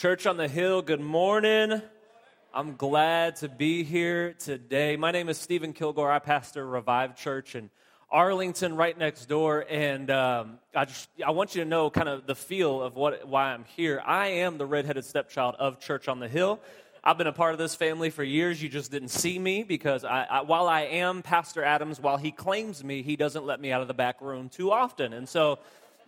Church on the Hill, good morning. I'm glad to be here today. My name is Stephan Kilgore. I pastor Revive Church in Arlington, right next door. And um, I just I want you to know kind of the feel of what why I'm here. I am the redheaded stepchild of Church on the Hill. I've been a part of this family for years. You just didn't see me because I, I, while I am Pastor Adams, while he claims me, he doesn't let me out of the back room too often. And so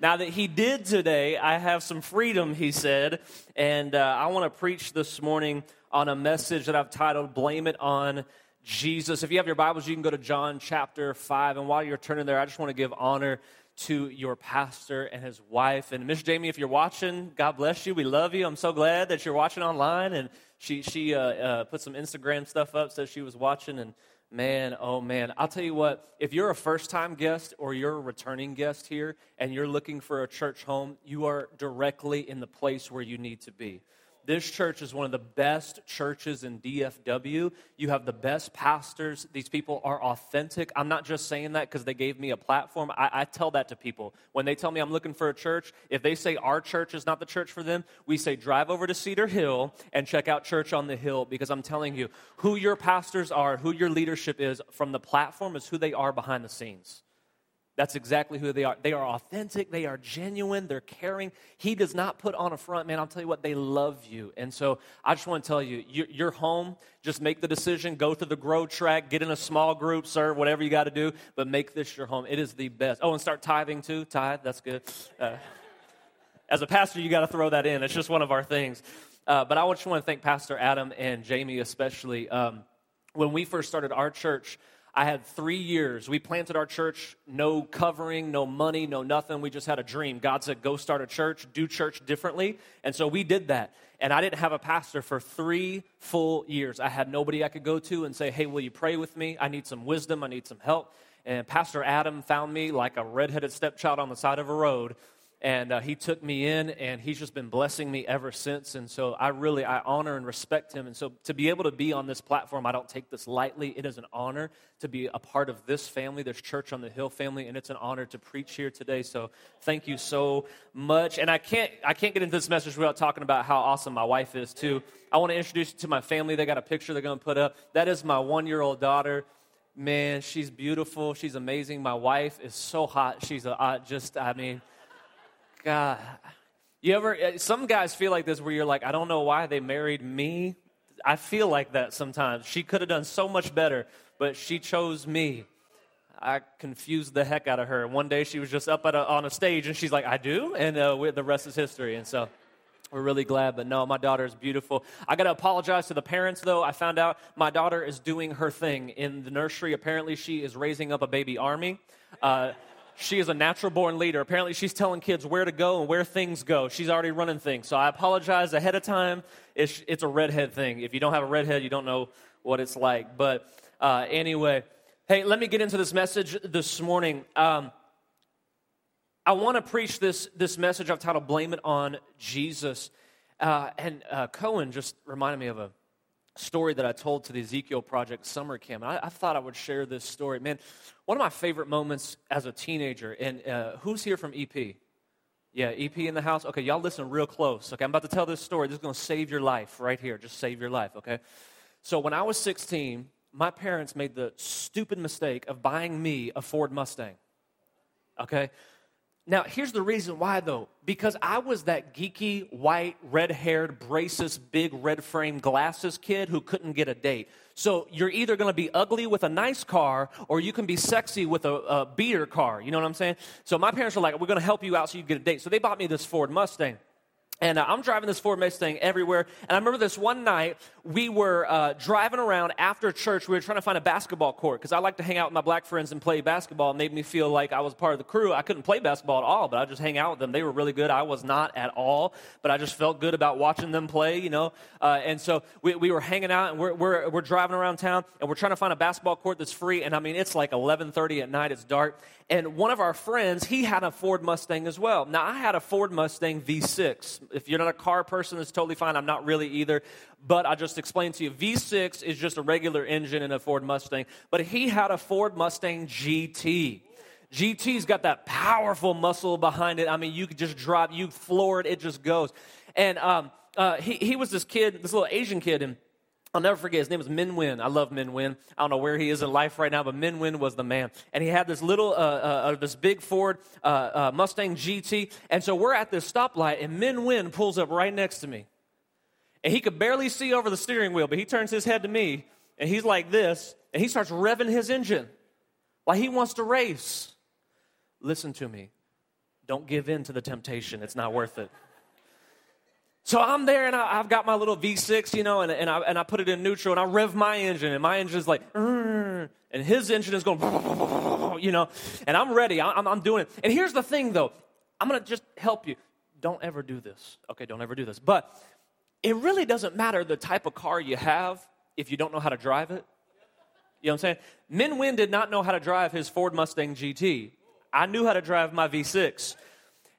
now that he did today, I have some freedom, he said. And uh, I want to preach this morning on a message that I've titled Blame It on Jesus. If you have your Bibles, you can go to John chapter 5. And while you're turning there, I just want to give honor to your pastor and his wife. And Miss Jamie, if you're watching, God bless you. We love you. I'm so glad that you're watching online. And she, she uh, uh, put some Instagram stuff up, said she was watching. And man, oh man, I'll tell you what, if you're a first time guest or you're a returning guest here and you're looking for a church home, you are directly in the place where you need to be this church is one of the best churches in DFW. You have the best pastors. These people are authentic. I'm not just saying that because they gave me a platform. I, I, tell that to people. When they tell me I'm looking for a church, if they say our church is not the church for them, we say drive over to Cedar Hill and check out Church on the Hill because I'm telling you, who your pastors are, who your leadership is from the platform is who they are behind the scenes. That's exactly who they are. They are authentic, they are genuine, they're caring. He does not put on a front, man. I'll tell you what, they love you. And so I just want to tell you, you're home, just make the decision, go to the grow track, get in a small group, serve, whatever you got to do, but make this your home. It is the best. Oh, and start tithing too. Tithe, that's good. Uh, as a pastor, you got to throw that in. It's just one of our things. Uh, but I just want to thank Pastor Adam and Jamie, especially. Um, when we first started our church, I had three years. We planted our church, no covering, no money, no nothing. We just had a dream. God said, go start a church, do church differently. And so we did that. And I didn't have a pastor for three full years. I had nobody I could go to and say, hey, will you pray with me? I need some wisdom, I need some help. And Pastor Adam found me like a redheaded stepchild on the side of a road and uh, he took me in and he's just been blessing me ever since. And so i really i honor and respect him. And so to be able to be on this platform i don't take this lightly. It is an honor to be a part of this family. This church on the hill family and it's an honor to preach here today. So thank you so much. And i can't i can't get into this message without talking about how awesome my wife is too. I want to introduce you to my family. They got a picture they're going to put up. That is my one year old daughter. Man she's beautiful. She's amazing. My wife is so hot. She's a, uh, just i mean God. You ever, uh, some guys feel like this where you're like, I don't know why they married me. I feel like that sometimes. She could have done so much better, but she chose me. I confused the heck out of her. One day she was just up a, on a stage and she's like, I do? And uh, the rest is history. And so we're really glad. But no, my daughter is beautiful. I got to apologize to the parents, though. I found out my daughter is doing her thing in the nursery. Apparently, she is raising up a baby army. Uh, she is a natural born leader. Apparently, she's telling kids where to go and where things go. She's already running things. So I apologize ahead of time. It's, it's a redhead thing. If you don't have a redhead, you don't know what it's like. But uh, anyway, hey, let me get into this message this morning. Um, I want to preach this, this message I've titled Blame It on Jesus. Uh, and uh, Cohen just reminded me of a story that I told to the Ezekiel Project summer camp. I, I, thought I would share this story. Man, one of my favorite moments as a teenager, and uh, who's here from EP? Yeah, EP in the house? Okay, y'all listen real close. Okay, I'm about to tell this story. This is going to save your life right here. Just save your life, okay? So when I was 16, my parents made the stupid mistake of buying me a Ford Mustang. Okay? Now, here's the reason why, though. Because I was that geeky, white, red haired, braces, big red frame glasses kid who couldn't get a date. So you're either going to be ugly with a nice car or you can be sexy with a, a beater car. You know what I'm saying? So my parents were like, we're going to help you out so you get a date. So they bought me this Ford Mustang. And uh, I'm driving this Ford Mustang everywhere. And I remember this one night, we were uh, driving around after church. We were trying to find a basketball court because I like to hang out with my black friends and play basketball. It made me feel like I was part of the crew. I couldn't play basketball at all, but I just hang out with them. They were really good. I was not at all, but I just felt good about watching them play, you know. Uh, and so we, we were hanging out and we're, we're, we're driving around town and we're trying to find a basketball court that's free. And I mean, it's like 11:30 at night. It's dark. And one of our friends, he had a Ford Mustang as well. Now, I had a Ford Mustang V6. If you're not a car person, that's totally fine. I'm not really either. But I just explained to you V6 is just a regular engine in a Ford Mustang. But he had a Ford Mustang GT. GT's got that powerful muscle behind it. I mean, you could just drop, you floor it, it just goes. And um, uh, he, he was this kid, this little Asian kid, and I'll never forget. His name was Min Win. I love Min Win. I don't know where he is in life right now, but Min Win was the man. And he had this little, uh, uh, uh this big Ford uh, uh Mustang GT. And so we're at this stoplight, and Min Win pulls up right next to me. And he could barely see over the steering wheel, but he turns his head to me, and he's like this, and he starts revving his engine like he wants to race. Listen to me. Don't give in to the temptation. It's not worth it. So I'm there and I, have got my little V6, you know, and, and, I, and I put it in neutral and I rev my engine and my engine is like, and his engine is going, you know, and I'm ready. I'm, I'm doing it. And here's the thing though, I'm going to just help you. Don't ever do this. Okay, don't ever do this. But it really doesn't matter the type of car you have if you don't know how to drive it. You know what I'm saying? Min Win did not know how to drive his Ford Mustang GT. I knew how to drive my V6.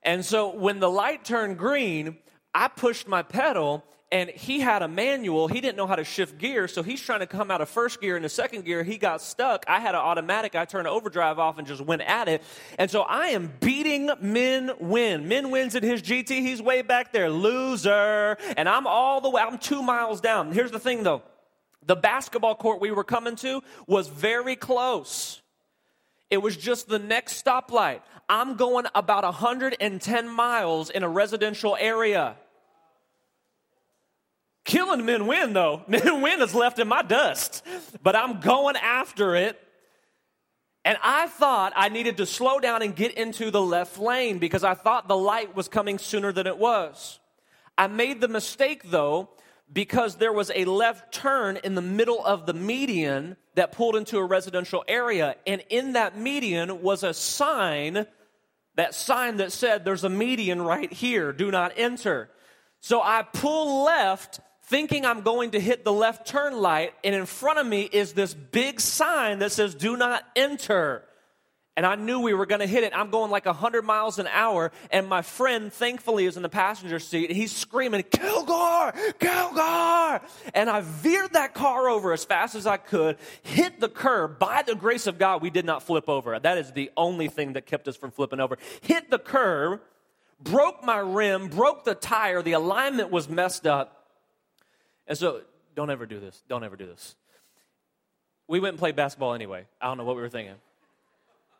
And so when the light turned green, I pushed my pedal and he had a manual. He didn't know how to shift gear, so he's trying to come out of first gear into second gear. He got stuck. I had an automatic. I turned overdrive off and just went at it. And so I am beating Min Win. Min Win's in his GT. He's way back there. Loser. And I'm all the way, I'm two miles down. Here's the thing though the basketball court we were coming to was very close. It was just the next stoplight. I'm going about 110 miles in a residential area. Killing Min Win, though. Min Win is left in my dust. But I'm going after it. And I thought I needed to slow down and get into the left lane because I thought the light was coming sooner than it was. I made the mistake, though, because there was a left turn in the middle of the median that pulled into a residential area. And in that median was a sign, that sign that said, There's a median right here, do not enter. So I pull left thinking I'm going to hit the left turn light, and in front of me is this big sign that says, Do not enter. And I knew we were going to hit it. I'm going like 100 miles an hour, and my friend, thankfully, is in the passenger seat, and he's screaming, Kilgore! Kilgore! And I veered that car over as fast as I could, hit the curb. By the grace of God, we did not flip over. That is the only thing that kept us from flipping over. Hit the curb, broke my rim, broke the tire, the alignment was messed up. And so, don't ever do this. Don't ever do this. We went and played basketball anyway. I don't know what we were thinking.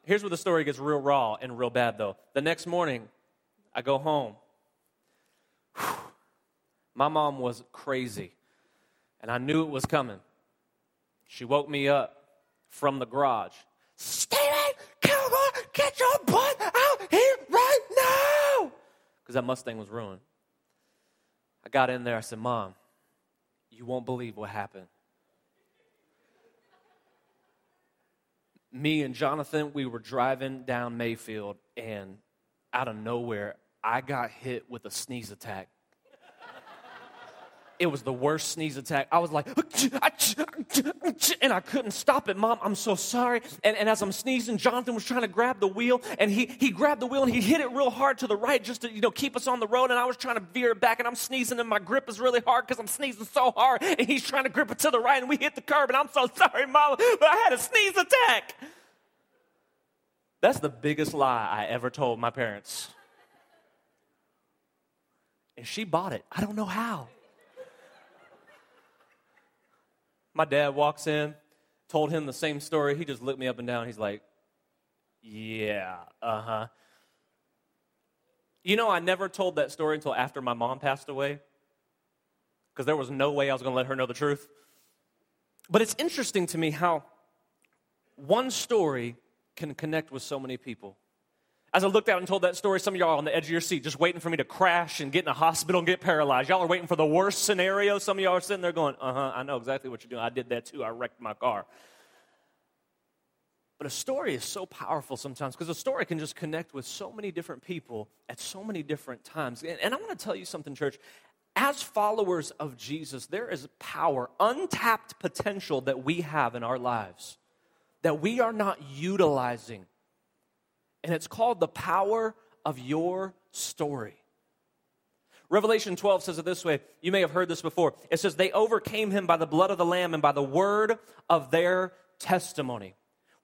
Here's where the story gets real raw and real bad, though. The next morning, I go home. Whew. My mom was crazy, and I knew it was coming. She woke me up from the garage. Stephan, Kilgore, get your butt out here right now! Because that Mustang was ruined. I got in there. I said, Mom, you won't believe what happened. Me and Jonathan, we were driving down Mayfield, and out of nowhere, I got hit with a sneeze attack. It was the worst sneeze attack. I was like, and I couldn't stop it. Mom, I'm so sorry. And, and as I'm sneezing, Jonathan was trying to grab the wheel, and he, he grabbed the wheel and he hit it real hard to the right just to you know keep us on the road. And I was trying to veer it back, and I'm sneezing, and my grip is really hard because I'm sneezing so hard. And he's trying to grip it to the right, and we hit the curb. And I'm so sorry, Mama, but I had a sneeze attack. That's the biggest lie I ever told my parents. And she bought it. I don't know how. My dad walks in, told him the same story. He just looked me up and down. He's like, Yeah, uh huh. You know, I never told that story until after my mom passed away because there was no way I was going to let her know the truth. But it's interesting to me how one story can connect with so many people. As I looked out and told that story, some of y'all are on the edge of your seat just waiting for me to crash and get in a hospital and get paralyzed. Y'all are waiting for the worst scenario. Some of y'all are sitting there going, uh huh, I know exactly what you're doing. I did that too. I wrecked my car. But a story is so powerful sometimes because a story can just connect with so many different people at so many different times. And, and I want to tell you something, church. As followers of Jesus, there is power, untapped potential that we have in our lives that we are not utilizing and it's called the power of your story. Revelation 12 says it this way. You may have heard this before. It says, They overcame him by the blood of the Lamb and by the word of their testimony.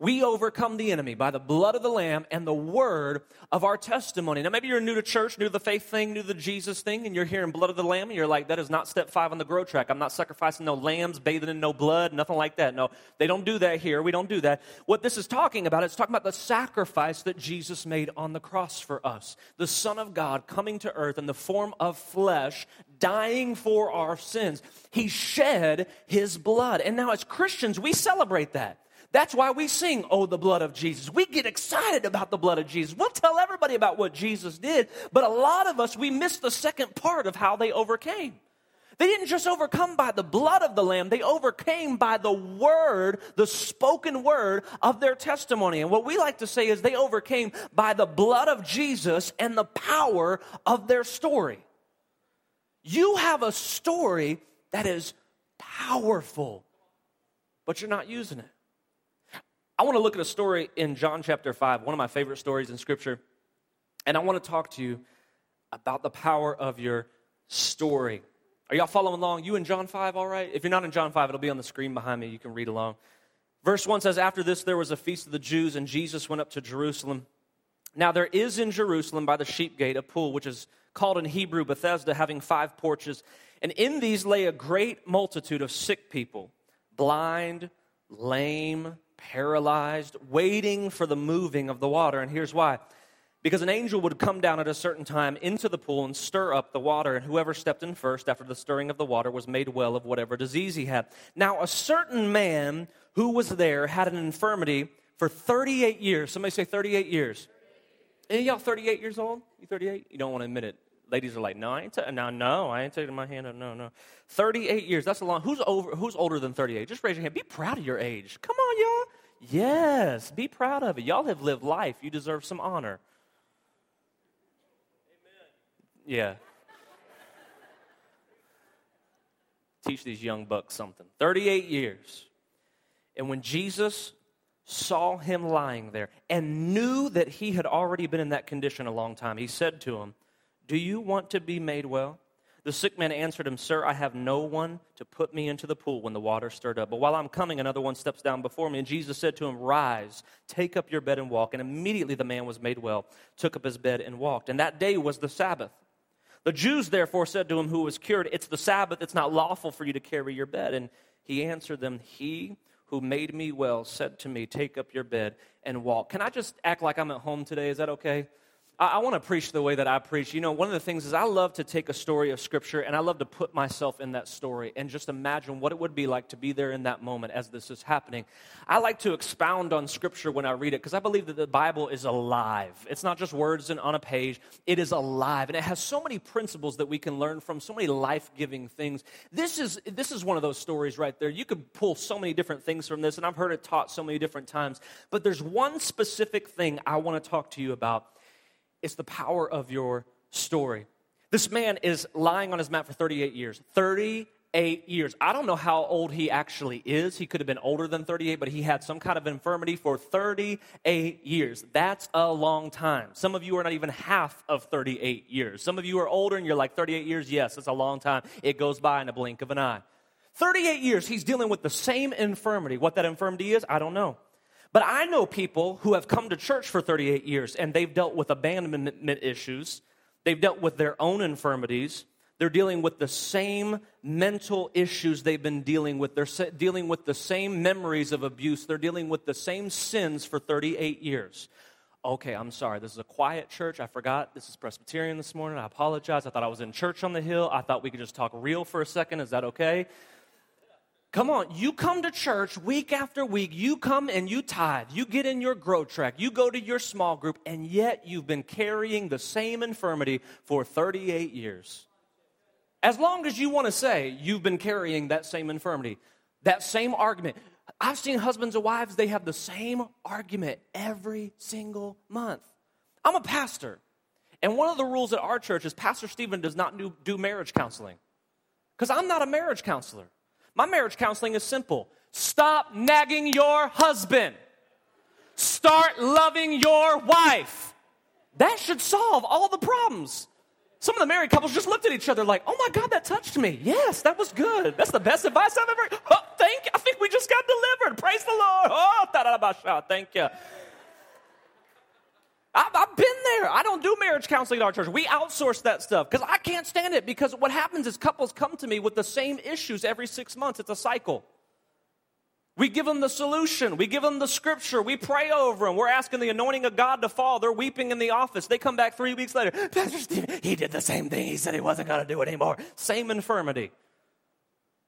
We overcome the enemy by the blood of the Lamb and the word of our testimony. Now, maybe you're new to church, new to the faith thing, new to the Jesus thing, and you're hearing blood of the Lamb, and you're like, that is not step five on the grow track. I'm not sacrificing no lambs, bathing in no blood, nothing like that. No, they don't do that here. We don't do that. What this is talking about, it's talking about the sacrifice that Jesus made on the cross for us. The Son of God coming to earth in the form of flesh, dying for our sins. He shed his blood. And now, as Christians, we celebrate that. That's why we sing, Oh, the blood of Jesus. We get excited about the blood of Jesus. We'll tell everybody about what Jesus did, but a lot of us, we miss the second part of how they overcame. They didn't just overcome by the blood of the Lamb, they overcame by the word, the spoken word of their testimony. And what we like to say is they overcame by the blood of Jesus and the power of their story. You have a story that is powerful, but you're not using it. I want to look at a story in John chapter 5, one of my favorite stories in Scripture. And I want to talk to you about the power of your story. Are y'all following along? You in John 5, all right? If you're not in John 5, it'll be on the screen behind me. You can read along. Verse 1 says, After this, there was a feast of the Jews, and Jesus went up to Jerusalem. Now, there is in Jerusalem by the sheep gate a pool, which is called in Hebrew Bethesda, having five porches. And in these lay a great multitude of sick people, blind, lame, paralyzed, waiting for the moving of the water. And here's why because an angel would come down at a certain time into the pool and stir up the water, and whoever stepped in first after the stirring of the water was made well of whatever disease he had. Now, a certain man who was there had an infirmity for 38 years. Somebody say 38 years. Any y'all 38 years old? You 38? You don't want to admit it. Ladies are like, no, I ain't ta- no, no, I ain't taking my hand up. No, no. 38 years. That's a long. Who's over? Who's older than 38? Just raise your hand. Be proud of your age. Come on, y'all. Yes, be proud of it. Y'all have lived life. You deserve some honor. Amen. Yeah. Teach these young bucks something. 38 years. And when Jesus saw him lying there and knew that he had already been in that condition a long time, he said to him, do you want to be made well? The sick man answered him, Sir, I have no one to put me into the pool when the water stirred up. But while I'm coming, another one steps down before me. And Jesus said to him, Rise, take up your bed and walk. And immediately the man was made well, took up his bed and walked. And that day was the Sabbath. The Jews therefore said to him who was cured, It's the Sabbath, it's not lawful for you to carry your bed. And he answered them, He who made me well said to me, Take up your bed and walk. Can I just act like I'm at home today? Is that okay? I, I want to preach the way that I preach. You know, one of the things is I love to take a story of Scripture and I love to put myself in that story and just imagine what it would be like to be there in that moment as this is happening. I like to expound on Scripture when I read it because I believe that the Bible is alive. It's not just words and on a page, it is alive. And it has so many principles that we can learn from, so many life giving things. This is, this is one of those stories right there. You could pull so many different things from this, and I've heard it taught so many different times. But there's one specific thing I want to talk to you about it's the power of your story. This man is lying on his mat for 38 years. 38 years. I don't know how old he actually is. He could have been older than 38, but he had some kind of infirmity for 38 years. That's a long time. Some of you are not even half of 38 years. Some of you are older and you're like 38 years. Yes, it's a long time. It goes by in a blink of an eye. 38 years, he's dealing with the same infirmity. What that infirmity is, I don't know. But I know people who have come to church for 38 years and they've dealt with abandonment issues, they've dealt with their own infirmities. They're dealing with the same mental issues they've been dealing with. They're dealing with the same memories of abuse. They're dealing with the same sins for 38 years. Okay, I'm sorry. This is a quiet church. I forgot. This is Presbyterian this morning. I apologize. I thought I was in church on the hill. I thought we could just talk real for a second. Is that okay? Come on, you come to church week after week, you come and you tithe, you get in your grow track, you go to your small group, and yet you've been carrying the same infirmity for 38 years. As long as you want to say you've been carrying that same infirmity, that same argument. I've seen husbands and wives, they have the same argument every single month. I'm a pastor, and one of the rules at our church is Pastor Stephan does not do, do marriage counseling because I'm not a marriage counselor. My marriage counseling is simple stop nagging your husband, start loving your wife. That should solve all the problems. Some of the married couples just looked at each other like, oh my God, that touched me. Yes, that was good. That's the best advice I've ever. Oh, thank you. I think we just got delivered. Praise the Lord. Oh, thank you. I've, I've been there. I don't do marriage counseling at our church. We outsource that stuff because I can't stand it. Because what happens is couples come to me with the same issues every six months. It's a cycle. We give them the solution. We give them the scripture. We pray over them. We're asking the anointing of God to fall. They're weeping in the office. They come back three weeks later. Pastor Steve, he did the same thing. He said he wasn't going to do it anymore. Same infirmity.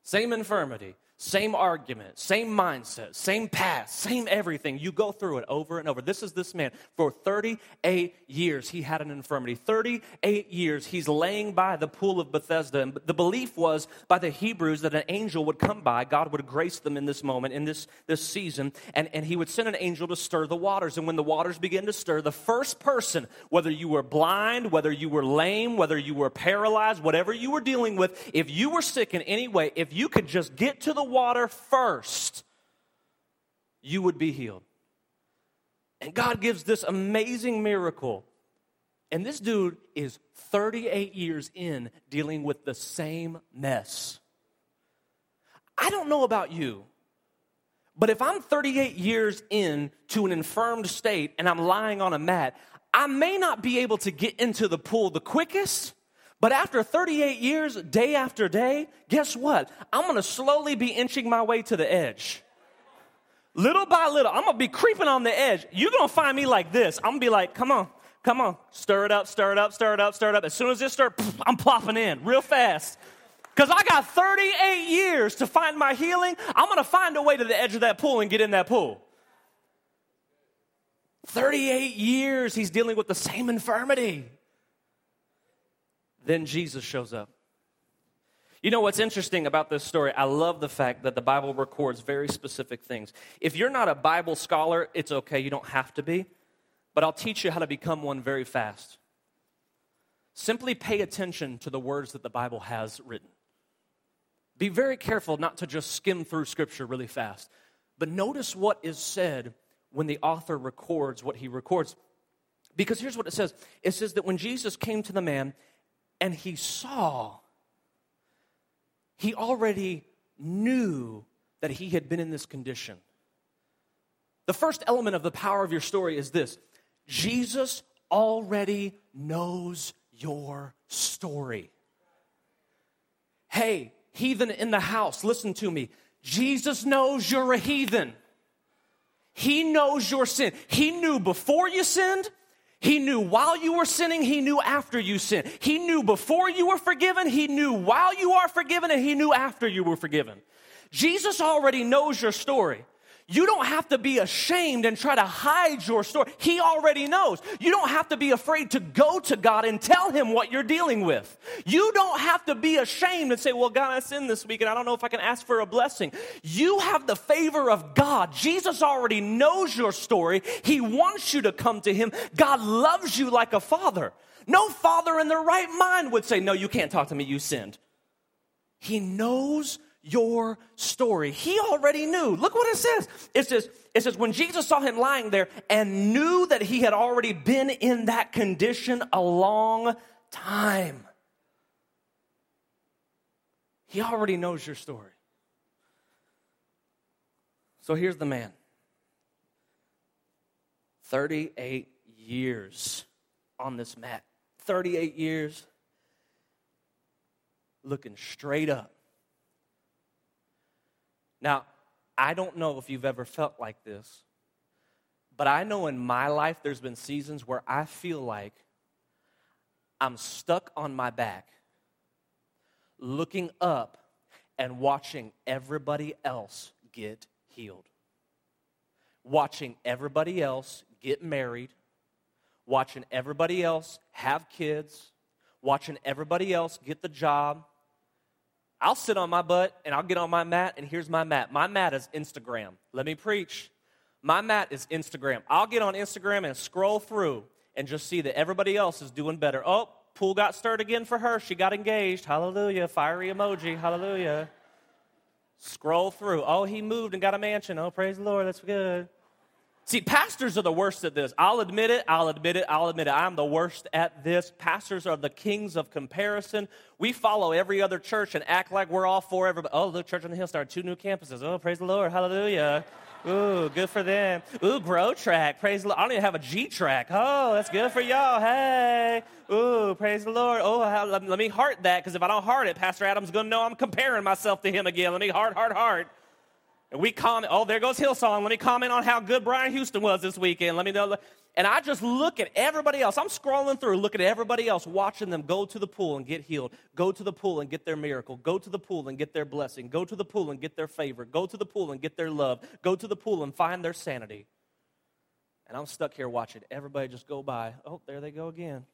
Same infirmity. Same argument, same mindset, same past, same everything. You go through it over and over. This is this man. For 38 years, he had an infirmity. 38 years, he's laying by the pool of Bethesda. And the belief was by the Hebrews that an angel would come by. God would grace them in this moment, in this, this season, and, and he would send an angel to stir the waters. And when the waters begin to stir, the first person, whether you were blind, whether you were lame, whether you were paralyzed, whatever you were dealing with, if you were sick in any way, if you could just get to the water first, you would be healed. And God gives this amazing miracle. And this dude is 38 years in dealing with the same mess. I don't know about you, but if I'm 38 years in to an infirmed state and I'm lying on a mat, I may not be able to get into the pool the quickest, but after 38 years, day after day, guess what? I'm gonna slowly be inching my way to the edge. Little by little, I'm gonna be creeping on the edge. You're gonna find me like this. I'm gonna be like, come on, come on, stir it up, stir it up, stir it up, stir it up. As soon as it starts, I'm plopping in real fast. Because I got 38 years to find my healing. I'm gonna find a way to the edge of that pool and get in that pool. 38 years he's dealing with the same infirmity. Then Jesus shows up. You know what's interesting about this story? I love the fact that the Bible records very specific things. If you're not a Bible scholar, it's okay, you don't have to be, but I'll teach you how to become one very fast. Simply pay attention to the words that the Bible has written. Be very careful not to just skim through Scripture really fast, but notice what is said when the author records what he records. Because here's what it says it says that when Jesus came to the man, and he saw, he already knew that he had been in this condition. The first element of the power of your story is this Jesus already knows your story. Hey, heathen in the house, listen to me. Jesus knows you're a heathen. He knows your sin. He knew before you sinned, he knew while you were sinning, He knew after you sinned. He knew before you were forgiven, He knew while you are forgiven, and He knew after you were forgiven. Jesus already knows your story. You don't have to be ashamed and try to hide your story. He already knows. You don't have to be afraid to go to God and tell Him what you're dealing with. You don't have to be ashamed and say, Well, God, I sinned this week and I don't know if I can ask for a blessing. You have the favor of God. Jesus already knows your story. He wants you to come to Him. God loves you like a father. No father in their right mind would say, No, you can't talk to me. You sinned. He knows your story. He already knew. Look what it says. It says, it says, when Jesus saw him lying there and knew that he had already been in that condition a long time. He already knows your story. So here's the man 38 years on this mat. 38 years looking straight up now, I don't know if you've ever felt like this, but I know in my life there's been seasons where I feel like I'm stuck on my back, looking up and watching everybody else get healed, watching everybody else get married, watching everybody else have kids, watching everybody else get the job, I'll sit on my butt and I'll get on my mat, and here's my mat. My mat is Instagram. Let me preach. My mat is Instagram. I'll get on Instagram and scroll through and just see that everybody else is doing better. Oh, pool got stirred again for her. She got engaged. Hallelujah. Fiery emoji. Hallelujah. Scroll through. Oh, he moved and got a mansion. Oh, praise the Lord. That's good. See, pastors are the worst at this. I'll admit it. I'll admit it. I'll admit it. I'm the worst at this. Pastors are the kings of comparison. We follow every other church and act like we're all for everybody. Oh, look, Church on the Hill started two new campuses. Oh, praise the Lord. Hallelujah. Ooh, good for them. Ooh, grow track. Praise the Lord. I don't even have a G track. Oh, that's good for y'all. Hey. Ooh, praise the Lord. Oh, let, let me heart that because if I don't heart it, Pastor Adam's going to know I'm comparing myself to him again. Let me heart, heart, heart. And we comment, oh, there goes Hillsong. Let me comment on how good Brian Houston was this weekend. Let me know. And I just look at everybody else. I'm scrolling through, looking at everybody else, watching them go to the pool and get healed, go to the pool and get their miracle, go to the pool and get their blessing, go to the pool and get their favor, go to the pool and get their love, go to the pool and find their sanity. And I'm stuck here watching everybody just go by. Oh, there they go again.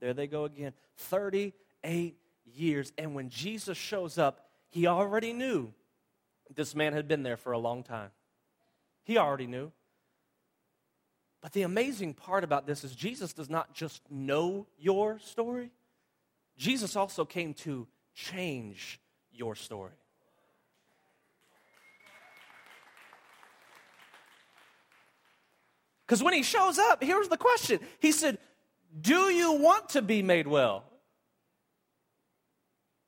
There they go again. 38 years. And when Jesus shows up, he already knew this man had been there for a long time. He already knew. But the amazing part about this is Jesus does not just know your story, Jesus also came to change your story. Because when he shows up, here's the question He said, Do you want to be made well?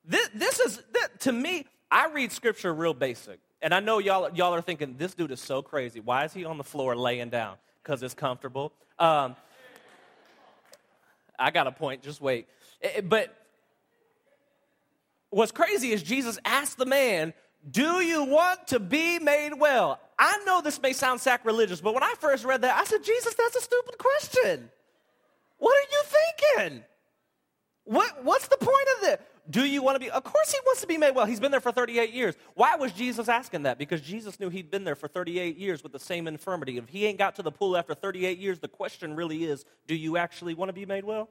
This, this is, this, to me, I read scripture real basic. And I know y'all, y'all are thinking, this dude is so crazy. Why is he on the floor laying down? Because it's comfortable. Um, I got a point, just wait. But what's crazy is Jesus asked the man, Do you want to be made well? I know this may sound sacrilegious, but when I first read that, I said, Jesus, that's a stupid question. What are you thinking? What, what's the point of this? Do you want to be? Of course, he wants to be made well. He's been there for 38 years. Why was Jesus asking that? Because Jesus knew he'd been there for 38 years with the same infirmity. If he ain't got to the pool after 38 years, the question really is do you actually want to be made well?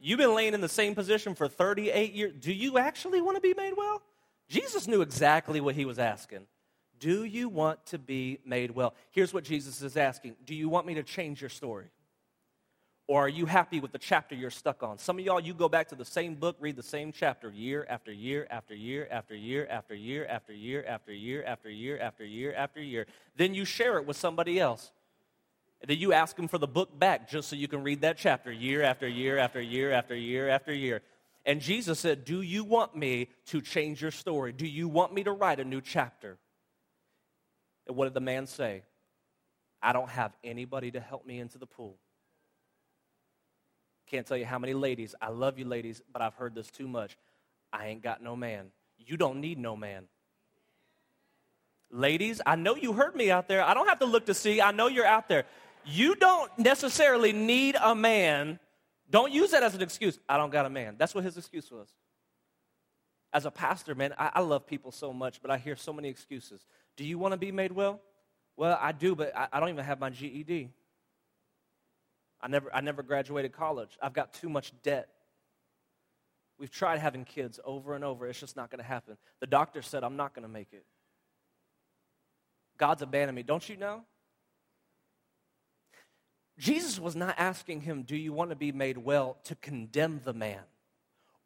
You've been laying in the same position for 38 years. Do you actually want to be made well? Jesus knew exactly what he was asking. Do you want to be made well? Here's what Jesus is asking Do you want me to change your story? Or are you happy with the chapter you're stuck on? Some of y'all, you go back to the same book, read the same chapter year after year after year after year after year after year after year after year after year after year. Then you share it with somebody else. Then you ask them for the book back just so you can read that chapter year after year after year after year after year. And Jesus said, Do you want me to change your story? Do you want me to write a new chapter? And what did the man say? I don't have anybody to help me into the pool. Can't tell you how many ladies, I love you ladies, but I've heard this too much. I ain't got no man. You don't need no man. Ladies, I know you heard me out there. I don't have to look to see. I know you're out there. You don't necessarily need a man. Don't use that as an excuse. I don't got a man. That's what his excuse was. As a pastor, man, I, I love people so much, but I hear so many excuses. Do you want to be made well? Well, I do, but I, I don't even have my GED. I never, I never graduated college. I've got too much debt. We've tried having kids over and over. It's just not going to happen. The doctor said, I'm not going to make it. God's abandoned me. Don't you know? Jesus was not asking him, Do you want to be made well, to condemn the man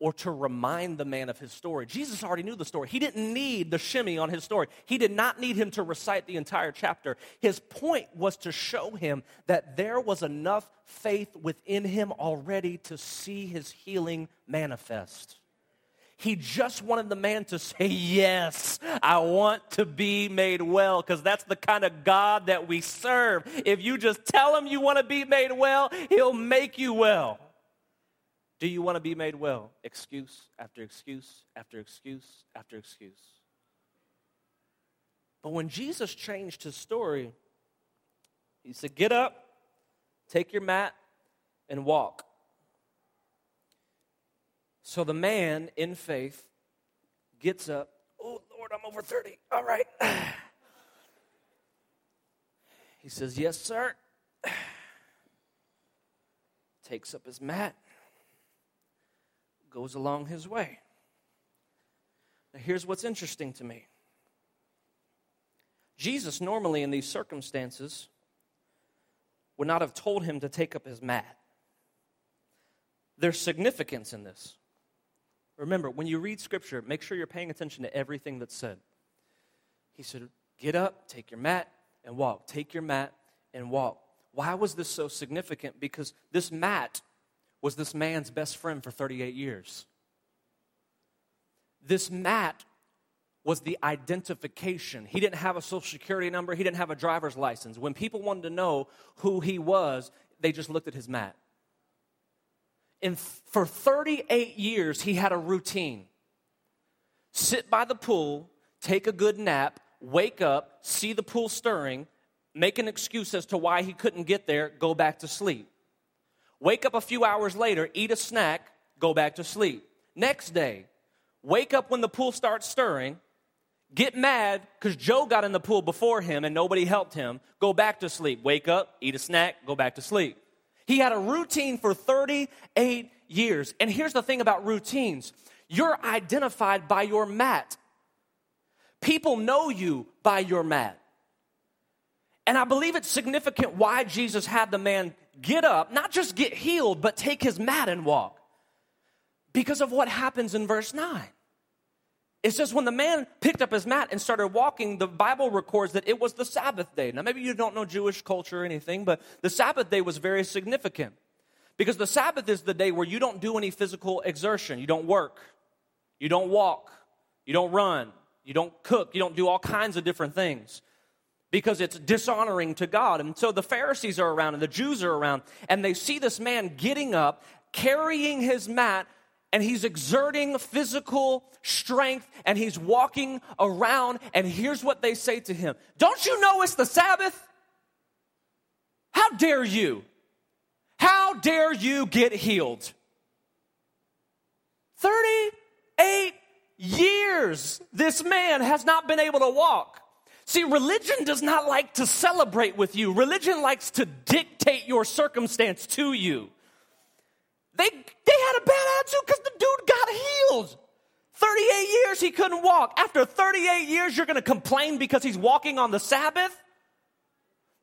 or to remind the man of his story. Jesus already knew the story. He didn't need the shimmy on his story. He did not need him to recite the entire chapter. His point was to show him that there was enough faith within him already to see his healing manifest. He just wanted the man to say, Yes, I want to be made well, because that's the kind of God that we serve. If you just tell him you want to be made well, he'll make you well. Do you want to be made well? Excuse after excuse after excuse after excuse. But when Jesus changed his story, he said, Get up, take your mat, and walk. So the man in faith gets up. Oh, Lord, I'm over 30. All right. He says, Yes, sir. Takes up his mat goes along his way. Now, here's what's interesting to me Jesus, normally in these circumstances, would not have told him to take up his mat. There's significance in this. Remember, when you read scripture, make sure you're paying attention to everything that's said. He said, Get up, take your mat, and walk. Take your mat and walk. Why was this so significant? Because this mat was this man's best friend for 38 years. This mat was the identification. He didn't have a social security number, he didn't have a driver's license. When people wanted to know who he was, they just looked at his mat. And for 38 years, he had a routine sit by the pool, take a good nap, wake up, see the pool stirring, make an excuse as to why he couldn't get there, go back to sleep. Wake up a few hours later, eat a snack, go back to sleep. Next day, wake up when the pool starts stirring, get mad because Joe got in the pool before him and nobody helped him, go back to sleep. Wake up, eat a snack, go back to sleep. He had a routine for 38 years. And here's the thing about routines you're identified by your mat. People know you by your mat. And I believe it's significant why Jesus had the man get up, not just get healed, but take his mat and walk. Because of what happens in verse 9. It says, when the man picked up his mat and started walking, the Bible records that it was the Sabbath day. Now, maybe you don't know Jewish culture or anything, but the Sabbath day was very significant. Because the Sabbath is the day where you don't do any physical exertion. You don't work, you don't walk, you don't run, you don't cook, you don't do all kinds of different things because it's dishonoring to God. And so the Pharisees are around and the Jews are around, and they see this man getting up, carrying his mat, and he's exerting physical strength and he's walking around. And here's what they say to him Don't you know it's the Sabbath? How dare you? How dare you get healed? 38 years this man has not been able to walk. See, religion does not like to celebrate with you. Religion likes to dictate your circumstance to you. They, they had a bad attitude because the dude got healed. 38 years he couldn't walk. After 38 years, you're going to complain because he's walking on the Sabbath?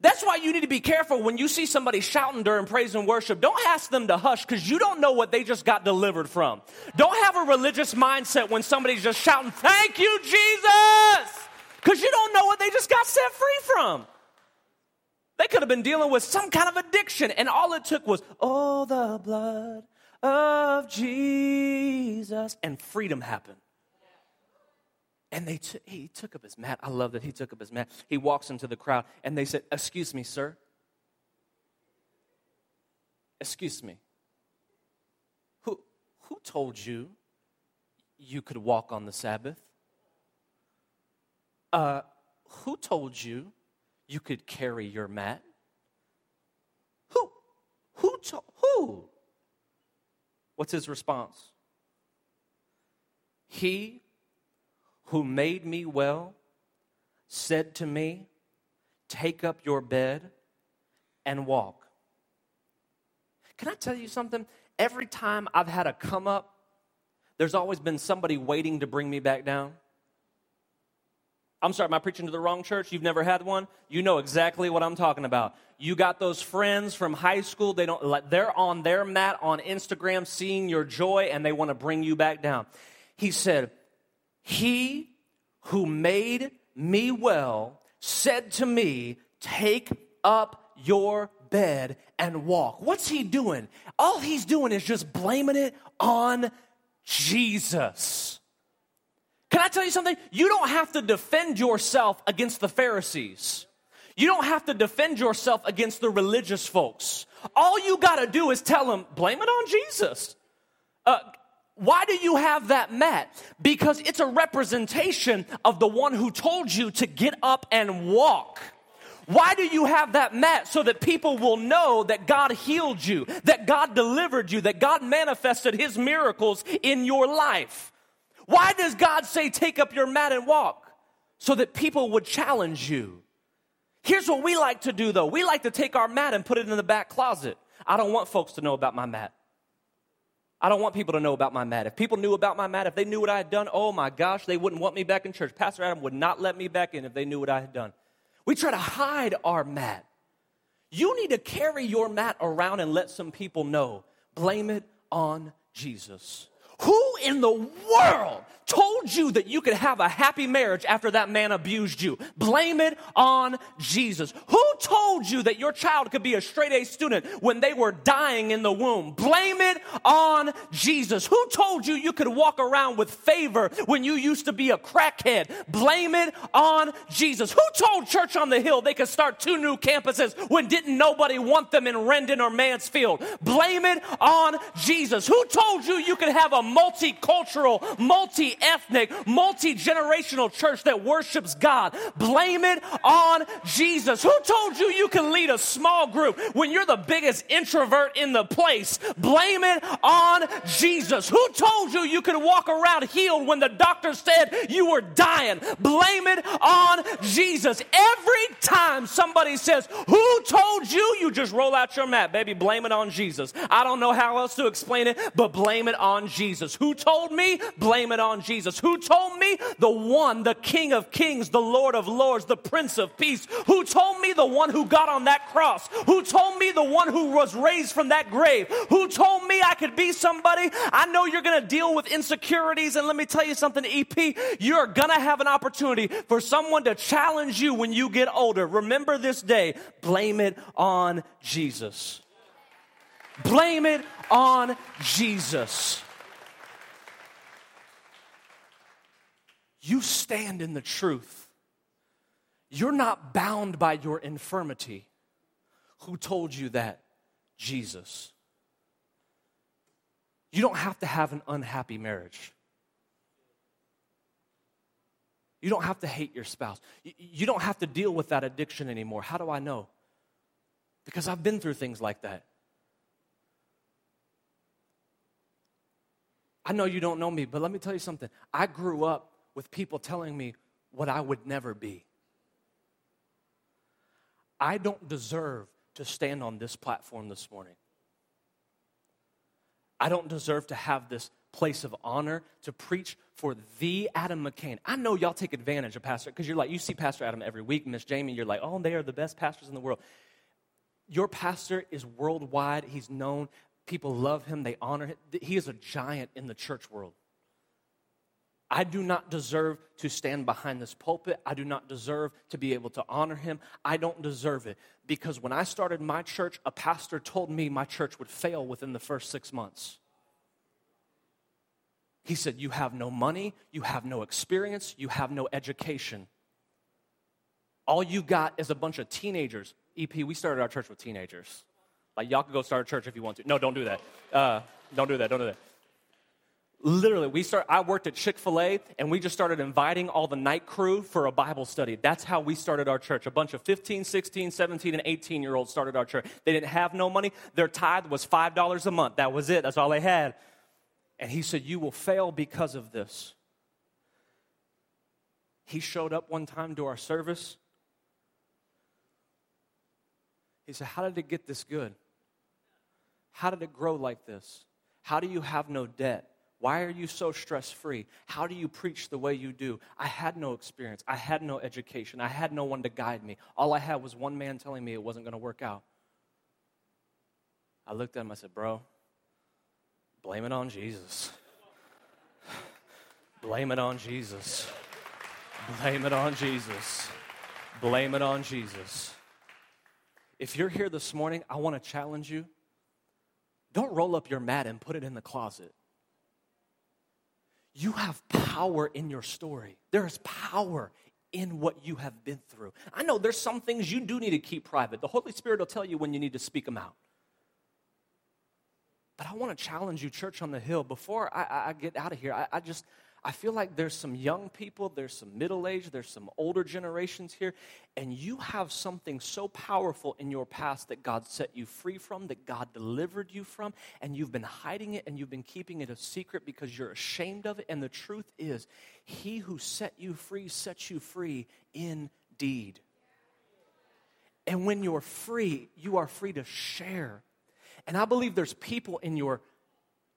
That's why you need to be careful when you see somebody shouting during praise and worship. Don't ask them to hush because you don't know what they just got delivered from. Don't have a religious mindset when somebody's just shouting, Thank you, Jesus! Because you don't know what they just got set free from. They could have been dealing with some kind of addiction, and all it took was, oh, the blood of Jesus, and freedom happened. And they t- he took up his mat. I love that he took up his mat. He walks into the crowd, and they said, Excuse me, sir. Excuse me. Who, who told you you could walk on the Sabbath? Uh, Who told you you could carry your mat? Who? Who told? Who? What's his response? He who made me well said to me, Take up your bed and walk. Can I tell you something? Every time I've had a come up, there's always been somebody waiting to bring me back down. I'm sorry, am I preaching to the wrong church? You've never had one? You know exactly what I'm talking about. You got those friends from high school, they don't they're on their mat on Instagram seeing your joy and they want to bring you back down. He said, "He who made me well said to me, take up your bed and walk." What's he doing? All he's doing is just blaming it on Jesus. Can I tell you something? You don't have to defend yourself against the Pharisees. You don't have to defend yourself against the religious folks. All you got to do is tell them, blame it on Jesus. Uh, why do you have that mat? Because it's a representation of the one who told you to get up and walk. Why do you have that mat? So that people will know that God healed you, that God delivered you, that God manifested his miracles in your life. Why does God say, take up your mat and walk? So that people would challenge you. Here's what we like to do though we like to take our mat and put it in the back closet. I don't want folks to know about my mat. I don't want people to know about my mat. If people knew about my mat, if they knew what I had done, oh my gosh, they wouldn't want me back in church. Pastor Adam would not let me back in if they knew what I had done. We try to hide our mat. You need to carry your mat around and let some people know. Blame it on Jesus. Who in the world told you that you could have a happy marriage after that man abused you? Blame it on Jesus. Who told you that your child could be a straight A student when they were dying in the womb? Blame it on Jesus. Who told you you could walk around with favor when you used to be a crackhead? Blame it on Jesus. Who told Church on the Hill they could start two new campuses when didn't nobody want them in Rendon or Mansfield? Blame it on Jesus. Who told you you could have a multicultural, multi ethnic, multi generational church that worships God? Blame it on Jesus. Who told you you can lead a small group when you're the biggest introvert in the place? Blame it on Jesus. Who told you you could walk around healed when the doctor said you were dying? Blame it on Jesus. Every time somebody says, Who told you? You just roll out your mat, baby. Blame it on Jesus. I don't know how else to explain it, but blame it on Jesus. Who told me? Blame it on Jesus. Who told me? The one, the King of Kings, the Lord of Lords, the Prince of Peace. Who told me? The one who got on that cross. Who told me? The one who was raised from that grave. Who told me I could be somebody? I know you're going to deal with insecurities, and let me tell you something, EP. You're going to have an opportunity for someone to challenge you when you get older. Remember this day. Blame it on Jesus. Blame it on Jesus. You stand in the truth. You're not bound by your infirmity. Who told you that? Jesus. You don't have to have an unhappy marriage. You don't have to hate your spouse. You don't have to deal with that addiction anymore. How do I know? Because I've been through things like that. I know you don't know me, but let me tell you something. I grew up with people telling me what I would never be. I don't deserve to stand on this platform this morning. I don't deserve to have this place of honor to preach for the Adam McCain. I know y'all take advantage of Pastor because you're like, you see Pastor Adam every week, Miss Jamie, you're like, oh, they are the best pastors in the world. Your pastor is worldwide. He's known. People love him, they honor him. He is a giant in the church world. I do not deserve to stand behind this pulpit. I do not deserve to be able to honor him. I don't deserve it because when I started my church, a pastor told me my church would fail within the first six months. He said, You have no money, you have no experience, you have no education. All you got is a bunch of teenagers. EP, we started our church with teenagers. Like, y'all can go start a church if you want to. No, don't do that. Uh, don't do that. Don't do that. Literally, we start. I worked at Chick Fil A, and we just started inviting all the night crew for a Bible study. That's how we started our church. A bunch of 15, 16, 17, and 18 year olds started our church. They didn't have no money. Their tithe was five dollars a month. That was it. That's all they had. And he said, "You will fail because of this." He showed up one time to our service. He said, How did it get this good? How did it grow like this? How do you have no debt? Why are you so stress free? How do you preach the way you do? I had no experience. I had no education. I had no one to guide me. All I had was one man telling me it wasn't going to work out. I looked at him. I said, Bro, blame it on Jesus. Blame it on Jesus. Blame it on Jesus. Blame it on Jesus. If you're here this morning, I want to challenge you don't roll up your mat and put it in the closet. You have power in your story. There is power in what you have been through. I know there's some things you do need to keep private. The Holy Spirit will tell you when you need to speak them out. But I want to challenge you, Church on the Hill, before I, I get out of here. I, I just, I feel like there's some young people, there's some middle age, there's some older generations here, and you have something so powerful in your past that God set you free from, that God delivered you from, and you've been hiding it and you've been keeping it a secret because you're ashamed of it. And the truth is, He who set you free sets you free indeed. And when you're free, you are free to share. And I believe there's people in your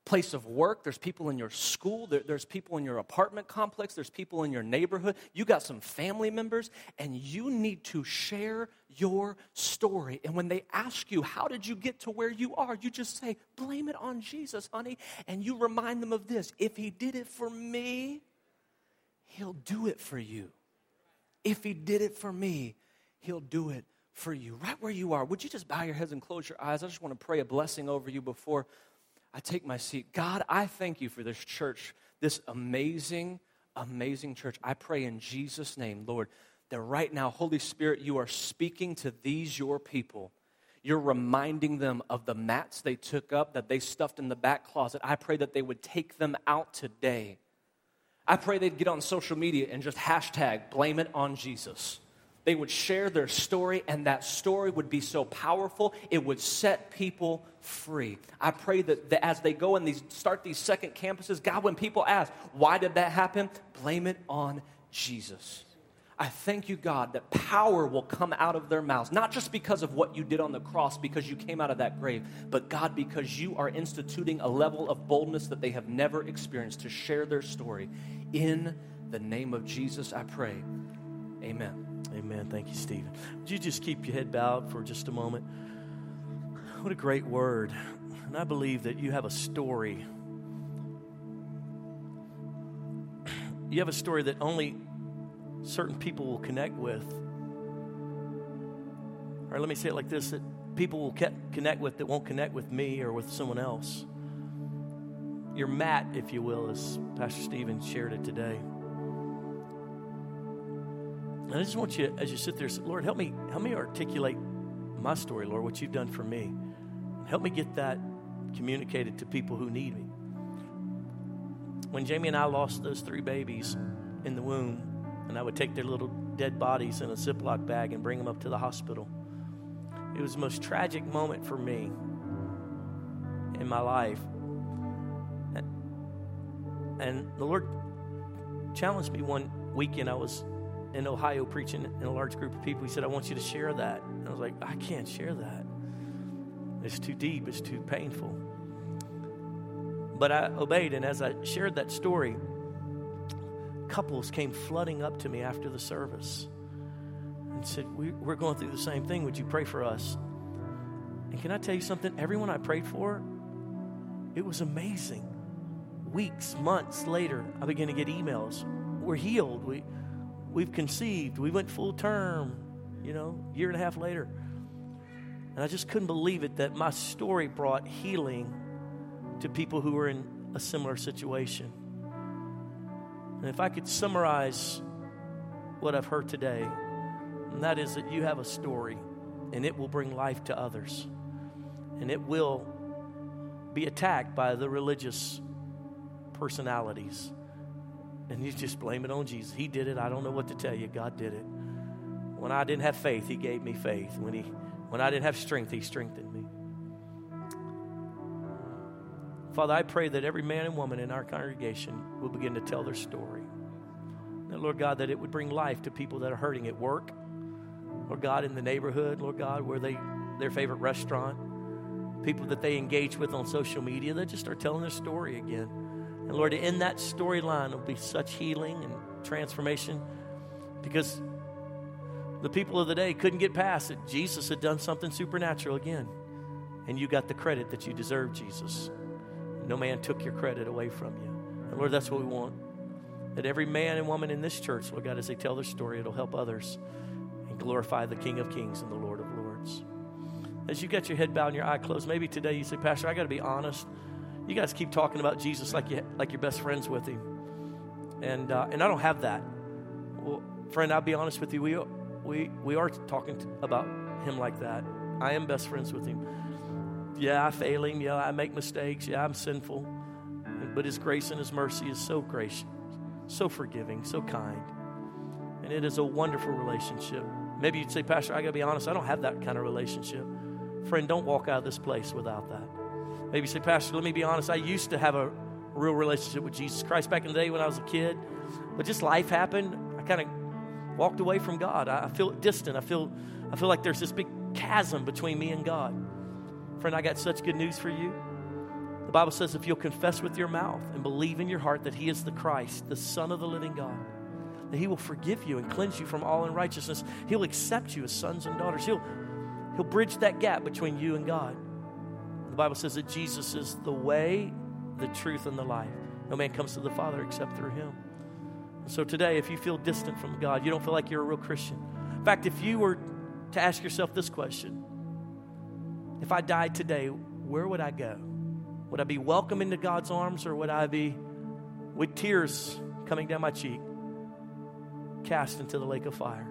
place of work, there's people in your school, there, there's people in your apartment complex, there's people in your neighborhood. You got some family members, and you need to share your story. And when they ask you, How did you get to where you are? you just say, Blame it on Jesus, honey. And you remind them of this if He did it for me, He'll do it for you. If He did it for me, He'll do it for you. Right where you are, would you just bow your heads and close your eyes? I just want to pray a blessing over you before I take my seat. God, I thank you for this church, this amazing, amazing church. I pray in Jesus' name, Lord, that right now, Holy Spirit, you are speaking to these, your people. You're reminding them of the mats they took up that they stuffed in the back closet. I pray that they would take them out today. I pray they'd get on social media and just hashtag blame it on Jesus. They would share their story, and that story would be so powerful, it would set people free. I pray that, that as they go and these, start these second campuses, God, when people ask, why did that happen? Blame it on Jesus. I thank you, God, that power will come out of their mouths, not just because of what you did on the cross, because you came out of that grave, but God, because you are instituting a level of boldness that they have never experienced to share their story. In the name of Jesus, I pray. Amen. Amen. Thank you, Stephan. Would you just keep your head bowed for just a moment? What a great word. And I believe that you have a story. You have a story that only certain people will connect with. Or let me say it like this that people will connect with that won't connect with me or with someone else. Your mat, if you will, as Pastor Stephan shared it today. And I just want you, as you sit there, Lord, help me, help me articulate my story, Lord, what you've done for me. Help me get that communicated to people who need me. When Jamie and I lost those three babies in the womb, and I would take their little dead bodies in a Ziploc bag and bring them up to the hospital, it was the most tragic moment for me in my life. And the Lord challenged me one weekend. I was in Ohio preaching in a large group of people. He said, I want you to share that. And I was like, I can't share that. It's too deep, it's too painful. But I obeyed, and as I shared that story, couples came flooding up to me after the service and said, we, We're going through the same thing. Would you pray for us? And can I tell you something? Everyone I prayed for, it was amazing. Weeks, months later, I began to get emails. We're healed. We, we've conceived. We went full term, you know, year and a half later. And I just couldn't believe it that my story brought healing to people who were in a similar situation. And if I could summarize what I've heard today, and that is that you have a story and it will bring life to others. And it will be attacked by the religious personalities and you just blame it on Jesus. He did it. I don't know what to tell you. God did it. When I didn't have faith, He gave me faith. When, he, when I didn't have strength, He strengthened me. Father, I pray that every man and woman in our congregation will begin to tell their story. And Lord God, that it would bring life to people that are hurting at work, Lord God, in the neighborhood, Lord God, where they their favorite restaurant, people that they engage with on social media, they just start telling their story again. And Lord, in that storyline will be such healing and transformation because the people of the day couldn't get past it. Jesus had done something supernatural again. And you got the credit that you deserve, Jesus. No man took your credit away from you. And Lord, that's what we want. That every man and woman in this church, Lord God, as they tell their story, it'll help others and glorify the King of Kings and the Lord of Lords. As you got your head bowed and your eye closed, maybe today you say, Pastor, I got to be honest. You guys keep talking about Jesus like you like you're best friends with him, and uh, and I don't have that. Well, friend, I'll be honest with you. We we we are talking about him like that. I am best friends with him. Yeah, I fail him. Yeah, I make mistakes. Yeah, I'm sinful. But his grace and his mercy is so gracious, so forgiving, so kind. And it is a wonderful relationship. Maybe you'd say, Pastor, I got to be honest, I don't have that kind of relationship. Friend, don't walk out of this place without that. Maybe say, Pastor, let me be honest. I used to have a real relationship with Jesus Christ back in the day when I was a kid, but just life happened. I kind of walked away from God. I feel distant. I feel, I feel like there's this big chasm between me and God. Friend, I got such good news for you The Bible says if you'll confess with your mouth and believe in your heart that He is the Christ, the Son of the living God, that He will forgive you and cleanse you from all unrighteousness. He'll accept you as sons and daughters. He'll, he'll bridge that gap between you and God. Bible says that Jesus is the way, the truth, and the life. No man comes to the Father except through Him. So today, if you feel distant from God, you don't feel like you're a real Christian. In fact, if you were to ask yourself this question if I died today, where would I go? Would I be welcome into God's arms or would I be with tears coming down my cheek, cast into the lake of fire?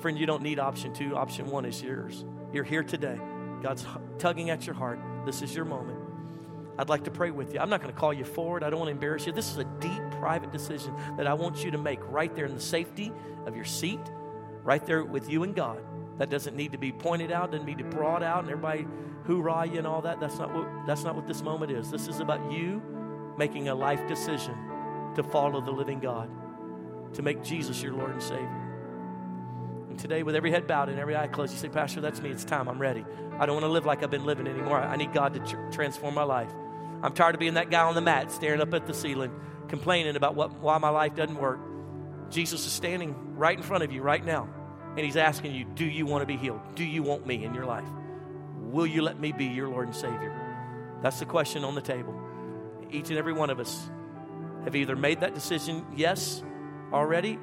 Friend, you don't need option two. Option one is yours. You're here today. God's tugging at your heart. This is your moment. I'd like to pray with you. I'm not going to call you forward. I don't want to embarrass you. This is a deep, private decision that I want you to make right there in the safety of your seat, right there with you and God. That doesn't need to be pointed out, doesn't need to be brought out, and everybody hoorah you and all that. That's not what that's not what this moment is. This is about you making a life decision to follow the living God, to make Jesus your Lord and Savior. Today, with every head bowed and every eye closed, you say, Pastor, that's me. It's time. I'm ready. I don't want to live like I've been living anymore. I need God to tr- transform my life. I'm tired of being that guy on the mat staring up at the ceiling, complaining about what, why my life doesn't work. Jesus is standing right in front of you right now, and He's asking you, Do you want to be healed? Do you want me in your life? Will you let me be your Lord and Savior? That's the question on the table. Each and every one of us have either made that decision yes already,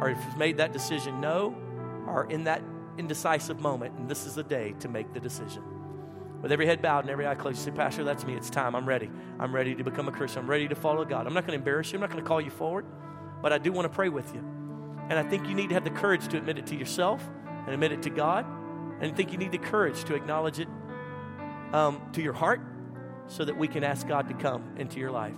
or you've made that decision no, or in that indecisive moment, and this is the day to make the decision with every head bowed and every eye closed, you say, Pastor, that's me. It's time. I'm ready. I'm ready to become a Christian. I'm ready to follow God. I'm not going to embarrass you. I'm not going to call you forward, but I do want to pray with you. And I think you need to have the courage to admit it to yourself and admit it to God. And I think you need the courage to acknowledge it um, to your heart so that we can ask God to come into your life.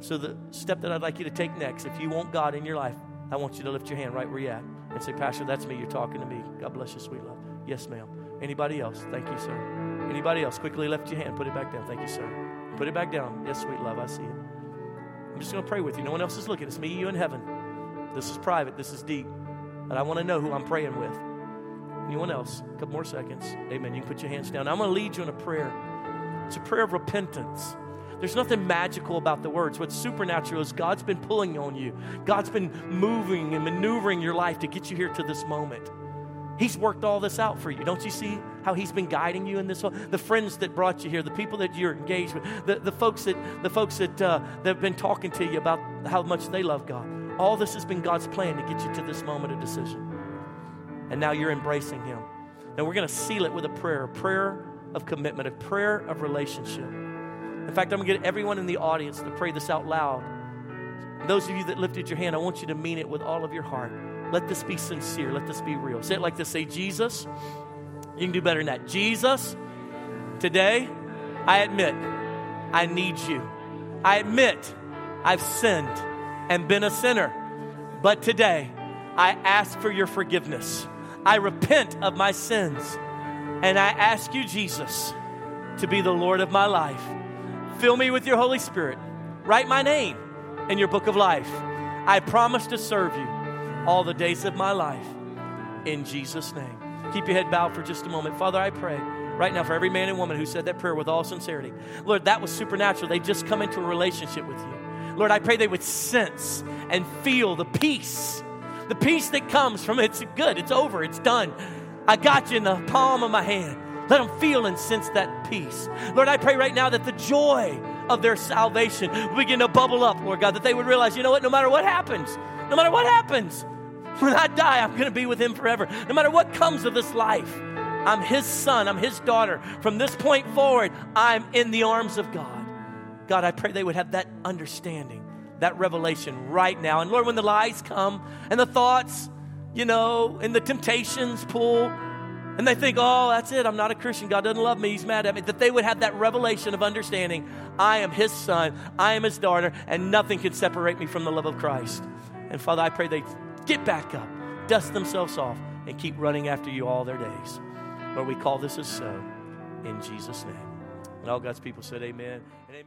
So, the step that I'd like you to take next, if you want God in your life, I want you to lift your hand right where you're at and say, Pastor, that's me. You're talking to me. God bless you, sweet love. Yes, ma'am. Anybody else? Thank you, sir. Anybody else? Quickly lift your hand. Put it back down. Thank you, sir. Put it back down. Yes, sweet love. I see it. I'm just going to pray with you. No one else is looking. It's me, you, in heaven. This is private. This is deep. And I want to know who I'm praying with. Anyone else? A couple more seconds. Amen. You can put your hands down. I'm going to lead you in a prayer. It's a prayer of repentance. There's nothing magical about the words. What's supernatural is God's been pulling on you. God's been moving and maneuvering your life to get you here to this moment. He's worked all this out for you. Don't you see how He's been guiding you in this? The friends that brought you here, the people that you're engaged with, the, the folks that the folks that uh, that have been talking to you about how much they love God. All this has been God's plan to get you to this moment of decision. And now you're embracing Him. Now we're going to seal it with a prayer, a prayer of commitment, a prayer of relationship. In fact, I'm going to get everyone in the audience to pray this out loud. Those of you that lifted your hand, I want you to mean it with all of your heart. Let this be sincere. Let this be real. Say it like this say, Jesus, you can do better than that. Jesus, today I admit I need you. I admit I've sinned and been a sinner. But today I ask for your forgiveness. I repent of my sins. And I ask you, Jesus, to be the Lord of my life. Fill me with your Holy Spirit. Write my name in your book of life. I promise to serve you all the days of my life. In Jesus' name. Keep your head bowed for just a moment. Father, I pray right now for every man and woman who said that prayer with all sincerity. Lord, that was supernatural. They just come into a relationship with you. Lord, I pray they would sense and feel the peace, the peace that comes from it's good, it's over, it's done. I got you in the palm of my hand. Let them feel and sense that peace. Lord, I pray right now that the joy of their salvation begin to bubble up, Lord God, that they would realize, you know what, no matter what happens, no matter what happens, when I die, I'm going to be with him forever. No matter what comes of this life, I'm his son, I'm his daughter. From this point forward, I'm in the arms of God. God, I pray they would have that understanding, that revelation right now. And Lord, when the lies come and the thoughts, you know, and the temptations pull, and they think, oh, that's it, I'm not a Christian, God doesn't love me, He's mad at me, that they would have that revelation of understanding I am His son, I am His daughter, and nothing can separate me from the love of Christ. And Father, I pray they get back up, dust themselves off, and keep running after you all their days. Lord, we call this as so in Jesus' name. And all God's people said, Amen and amen.